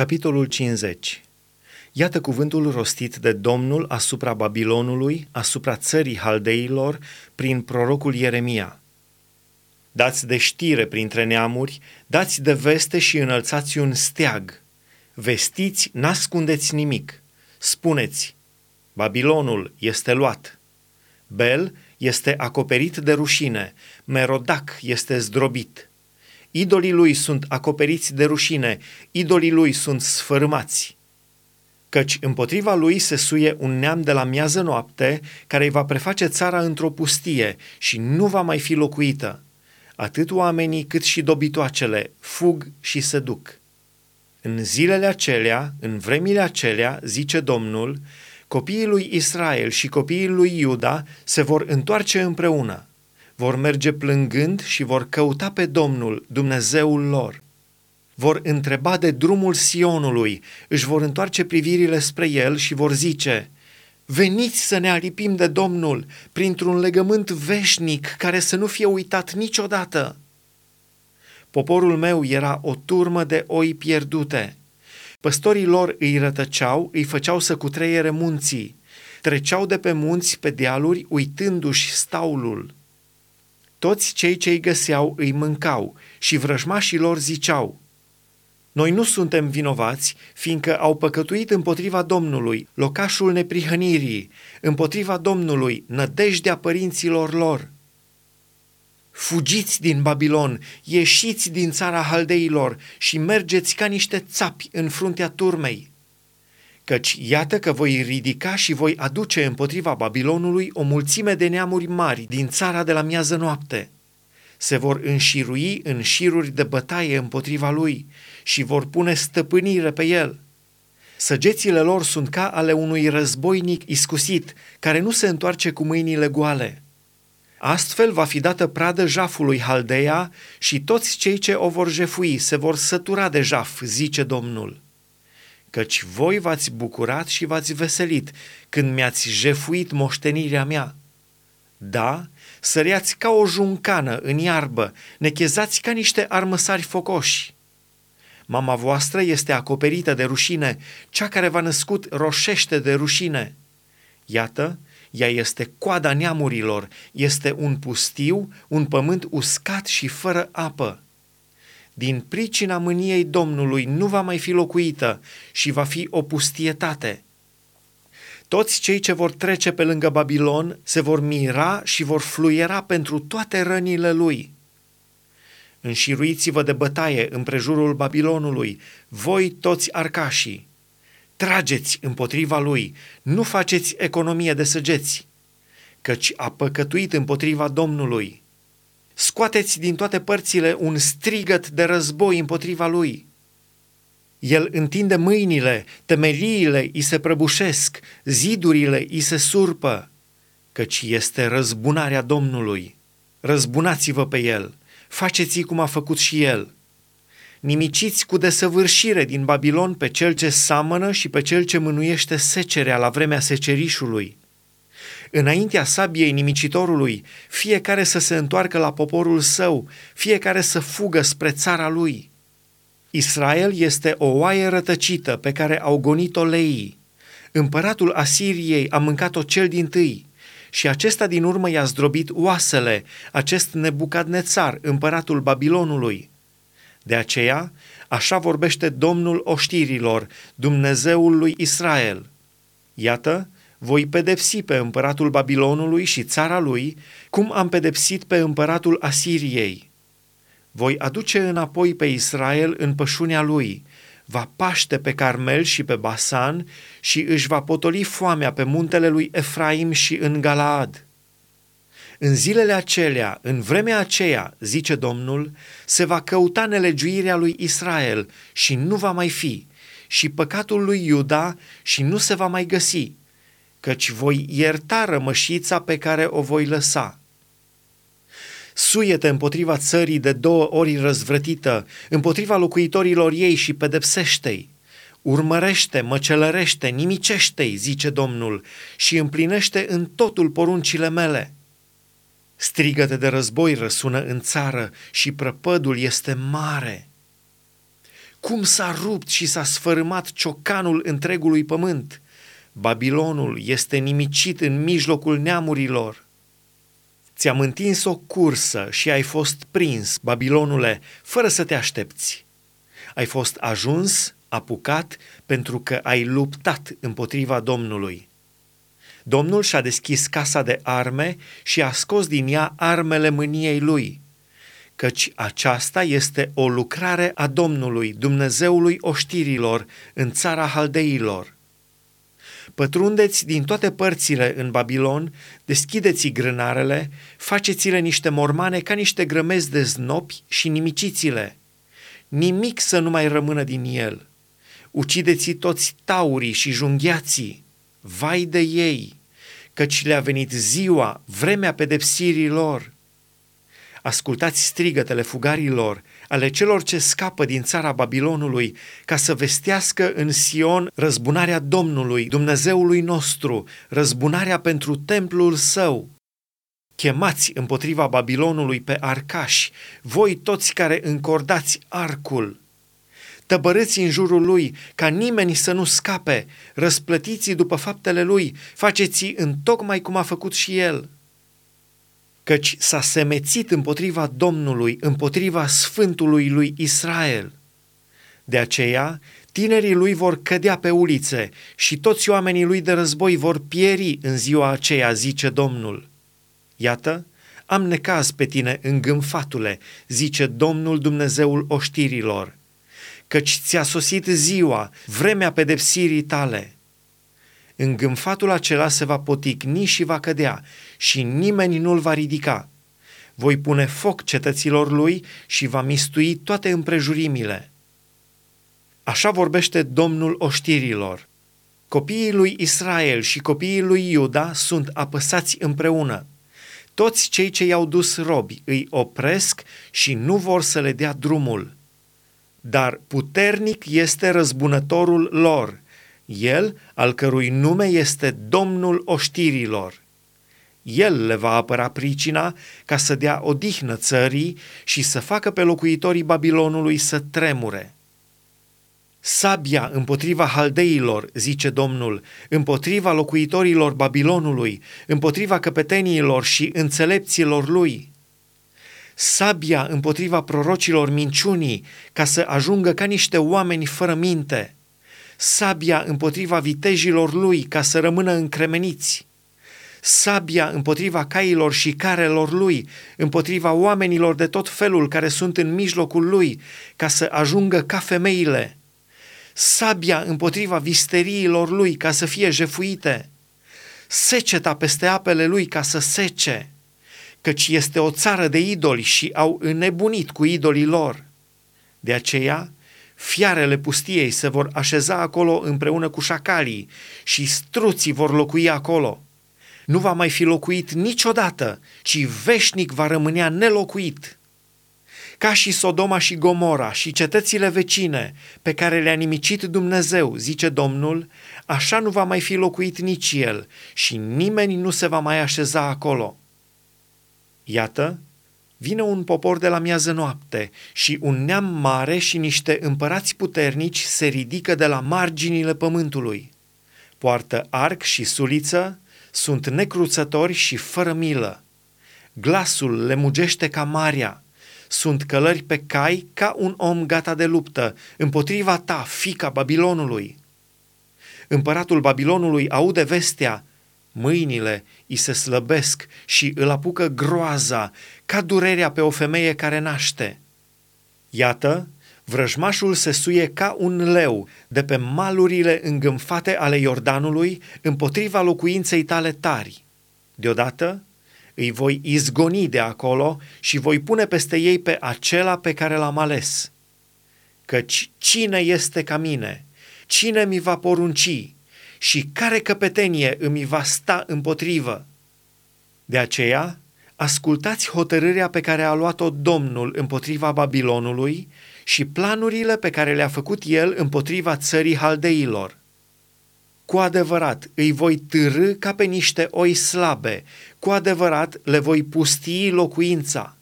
Capitolul 50 Iată cuvântul rostit de Domnul asupra Babilonului, asupra țării Haldeilor, prin prorocul Ieremia. Dați de știre printre neamuri, dați de veste și înălțați un steag. Vestiți, n-ascundeți nimic. Spuneți, Babilonul este luat. Bel este acoperit de rușine, Merodac este zdrobit. Idolii lui sunt acoperiți de rușine, idolii lui sunt sfărâmați. Căci împotriva lui se suie un neam de la miază noapte care îi va preface țara într-o pustie și nu va mai fi locuită. Atât oamenii cât și dobitoacele fug și se duc. În zilele acelea, în vremile acelea, zice Domnul, copiii lui Israel și copiii lui Iuda se vor întoarce împreună vor merge plângând și vor căuta pe Domnul, Dumnezeul lor. Vor întreba de drumul Sionului, își vor întoarce privirile spre el și vor zice, Veniți să ne alipim de Domnul printr-un legământ veșnic care să nu fie uitat niciodată. Poporul meu era o turmă de oi pierdute. Păstorii lor îi rătăceau, îi făceau să cutreiere munții. Treceau de pe munți pe dealuri uitându-și staulul. Toți cei ce îi găseau îi mâncau și vrăjmașii lor ziceau, Noi nu suntem vinovați, fiindcă au păcătuit împotriva Domnului, locașul neprihănirii, împotriva Domnului, nădejdea părinților lor. Fugiți din Babilon, ieșiți din țara haldeilor și mergeți ca niște țapi în fruntea turmei căci iată că voi ridica și voi aduce împotriva Babilonului o mulțime de neamuri mari din țara de la miază noapte. Se vor înșirui în șiruri de bătaie împotriva lui și vor pune stăpânire pe el. Săgețile lor sunt ca ale unui războinic iscusit, care nu se întoarce cu mâinile goale. Astfel va fi dată pradă jafului Haldea și toți cei ce o vor jefui se vor sătura de jaf, zice Domnul căci voi v-ați bucurat și v-ați veselit când mi-ați jefuit moștenirea mea. Da, săreați ca o juncană în iarbă, nechezați ca niște armăsari focoși. Mama voastră este acoperită de rușine, cea care v-a născut roșește de rușine. Iată, ea este coada neamurilor, este un pustiu, un pământ uscat și fără apă din pricina mâniei Domnului nu va mai fi locuită și va fi o pustietate. Toți cei ce vor trece pe lângă Babilon se vor mira și vor fluiera pentru toate rănile lui. Înșiruiți-vă de bătaie împrejurul Babilonului, voi toți arcașii. Trageți împotriva lui, nu faceți economie de săgeți, căci a păcătuit împotriva Domnului scoateți din toate părțile un strigăt de război împotriva lui. El întinde mâinile, temeliile îi se prăbușesc, zidurile îi se surpă, căci este răzbunarea Domnului. Răzbunați-vă pe el, faceți cum a făcut și el. Nimiciți cu desăvârșire din Babilon pe cel ce samănă și pe cel ce mânuiește secerea la vremea secerișului înaintea sabiei nimicitorului, fiecare să se întoarcă la poporul său, fiecare să fugă spre țara lui. Israel este o oaie rătăcită pe care au gonit-o leii. Împăratul Asiriei a mâncat-o cel din tâi și acesta din urmă i-a zdrobit oasele, acest nebucadnețar, împăratul Babilonului. De aceea, așa vorbește Domnul oștirilor, Dumnezeul lui Israel. Iată, voi pedepsi pe împăratul Babilonului și țara lui, cum am pedepsit pe împăratul Asiriei. Voi aduce înapoi pe Israel în pășunea lui, va paște pe Carmel și pe Basan și își va potoli foamea pe muntele lui Efraim și în Galaad. În zilele acelea, în vremea aceea, zice Domnul, se va căuta nelegiuirea lui Israel și nu va mai fi, și păcatul lui Iuda și nu se va mai găsi, căci voi ierta rămășița pe care o voi lăsa. Suiete împotriva țării de două ori răzvrătită, împotriva locuitorilor ei și pedepsește-i. Urmărește, măcelărește, nimicește-i, zice Domnul, și împlinește în totul poruncile mele. Strigăte de război răsună în țară și prăpădul este mare. cum s-a rupt și s-a sfărâmat ciocanul întregului pământ. Babilonul este nimicit în mijlocul neamurilor. Ți-am întins o cursă și ai fost prins, Babilonule, fără să te aștepți. Ai fost ajuns, apucat, pentru că ai luptat împotriva Domnului. Domnul și-a deschis casa de arme și a scos din ea armele mâniei lui, căci aceasta este o lucrare a Domnului, Dumnezeului oștirilor, în țara haldeilor. Pătrundeți din toate părțile în Babilon, deschideți grânarele, faceți-le niște mormane ca niște grămezi de znopi și nimiciți-le. Nimic să nu mai rămână din el. Ucideți toți taurii și junghiații. Vai de ei, căci le-a venit ziua, vremea pedepsirii lor. Ascultați strigătele fugarilor, ale celor ce scapă din țara Babilonului, ca să vestească în Sion răzbunarea Domnului, Dumnezeului nostru, răzbunarea pentru templul său. Chemați împotriva Babilonului pe arcași, voi toți care încordați arcul. Tăbărâți în jurul lui, ca nimeni să nu scape, răsplătiți după faptele lui, faceți în tocmai cum a făcut și el căci s-a semețit împotriva Domnului, împotriva Sfântului lui Israel. De aceea, tinerii lui vor cădea pe ulițe și toți oamenii lui de război vor pieri în ziua aceea, zice Domnul. Iată, am necaz pe tine, îngânfatule, zice Domnul Dumnezeul oștirilor, căci ți-a sosit ziua, vremea pedepsirii tale – Îngânfatul acela se va poticni și va cădea și nimeni nu-l va ridica. Voi pune foc cetăților lui și va mistui toate împrejurimile. Așa vorbește Domnul oștirilor. Copiii lui Israel și copiii lui Iuda sunt apăsați împreună. Toți cei ce i-au dus robi îi opresc și nu vor să le dea drumul. Dar puternic este răzbunătorul lor – el, al cărui nume este Domnul oștirilor. El le va apăra pricina ca să dea odihnă țării și să facă pe locuitorii Babilonului să tremure. Sabia împotriva haldeilor, zice Domnul, împotriva locuitorilor Babilonului, împotriva căpeteniilor și înțelepților lui. Sabia împotriva prorocilor minciunii, ca să ajungă ca niște oameni fără minte – sabia împotriva vitejilor lui ca să rămână încremeniți, sabia împotriva cailor și carelor lui, împotriva oamenilor de tot felul care sunt în mijlocul lui, ca să ajungă ca femeile, sabia împotriva visteriilor lui ca să fie jefuite, seceta peste apele lui ca să sece, căci este o țară de idoli și au înnebunit cu idolii lor. De aceea, Fiarele pustiei se vor așeza acolo împreună cu șacalii și struții vor locui acolo. Nu va mai fi locuit niciodată, ci veșnic va rămânea nelocuit. Ca și Sodoma și Gomora și cetățile vecine pe care le-a nimicit Dumnezeu, zice Domnul, așa nu va mai fi locuit nici el și nimeni nu se va mai așeza acolo. Iată, Vine un popor de la miază noapte și un neam mare și niște împărați puternici se ridică de la marginile pământului. Poartă arc și suliță, sunt necruțători și fără milă. Glasul le mugește ca marea, sunt călări pe cai ca un om gata de luptă, împotriva ta, fica Babilonului. Împăratul Babilonului aude vestea, Mâinile îi se slăbesc și îl apucă groaza, ca durerea pe o femeie care naște. Iată, vrăjmașul se suie ca un leu de pe malurile îngânfate ale Iordanului împotriva locuinței tale tari. Deodată îi voi izgoni de acolo și voi pune peste ei pe acela pe care l-am ales. Căci cine este ca mine? Cine mi va porunci? Și care căpetenie îmi va sta împotrivă. De aceea, ascultați hotărârea pe care a luat-o Domnul împotriva Babilonului și planurile pe care le-a făcut el împotriva țării haldeilor. Cu adevărat îi voi târâ ca pe niște oi slabe, cu adevărat le voi pustii locuința.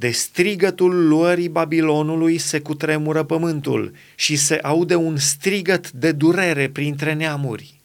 De strigătul luării Babilonului se cutremură pământul și se aude un strigăt de durere printre neamuri.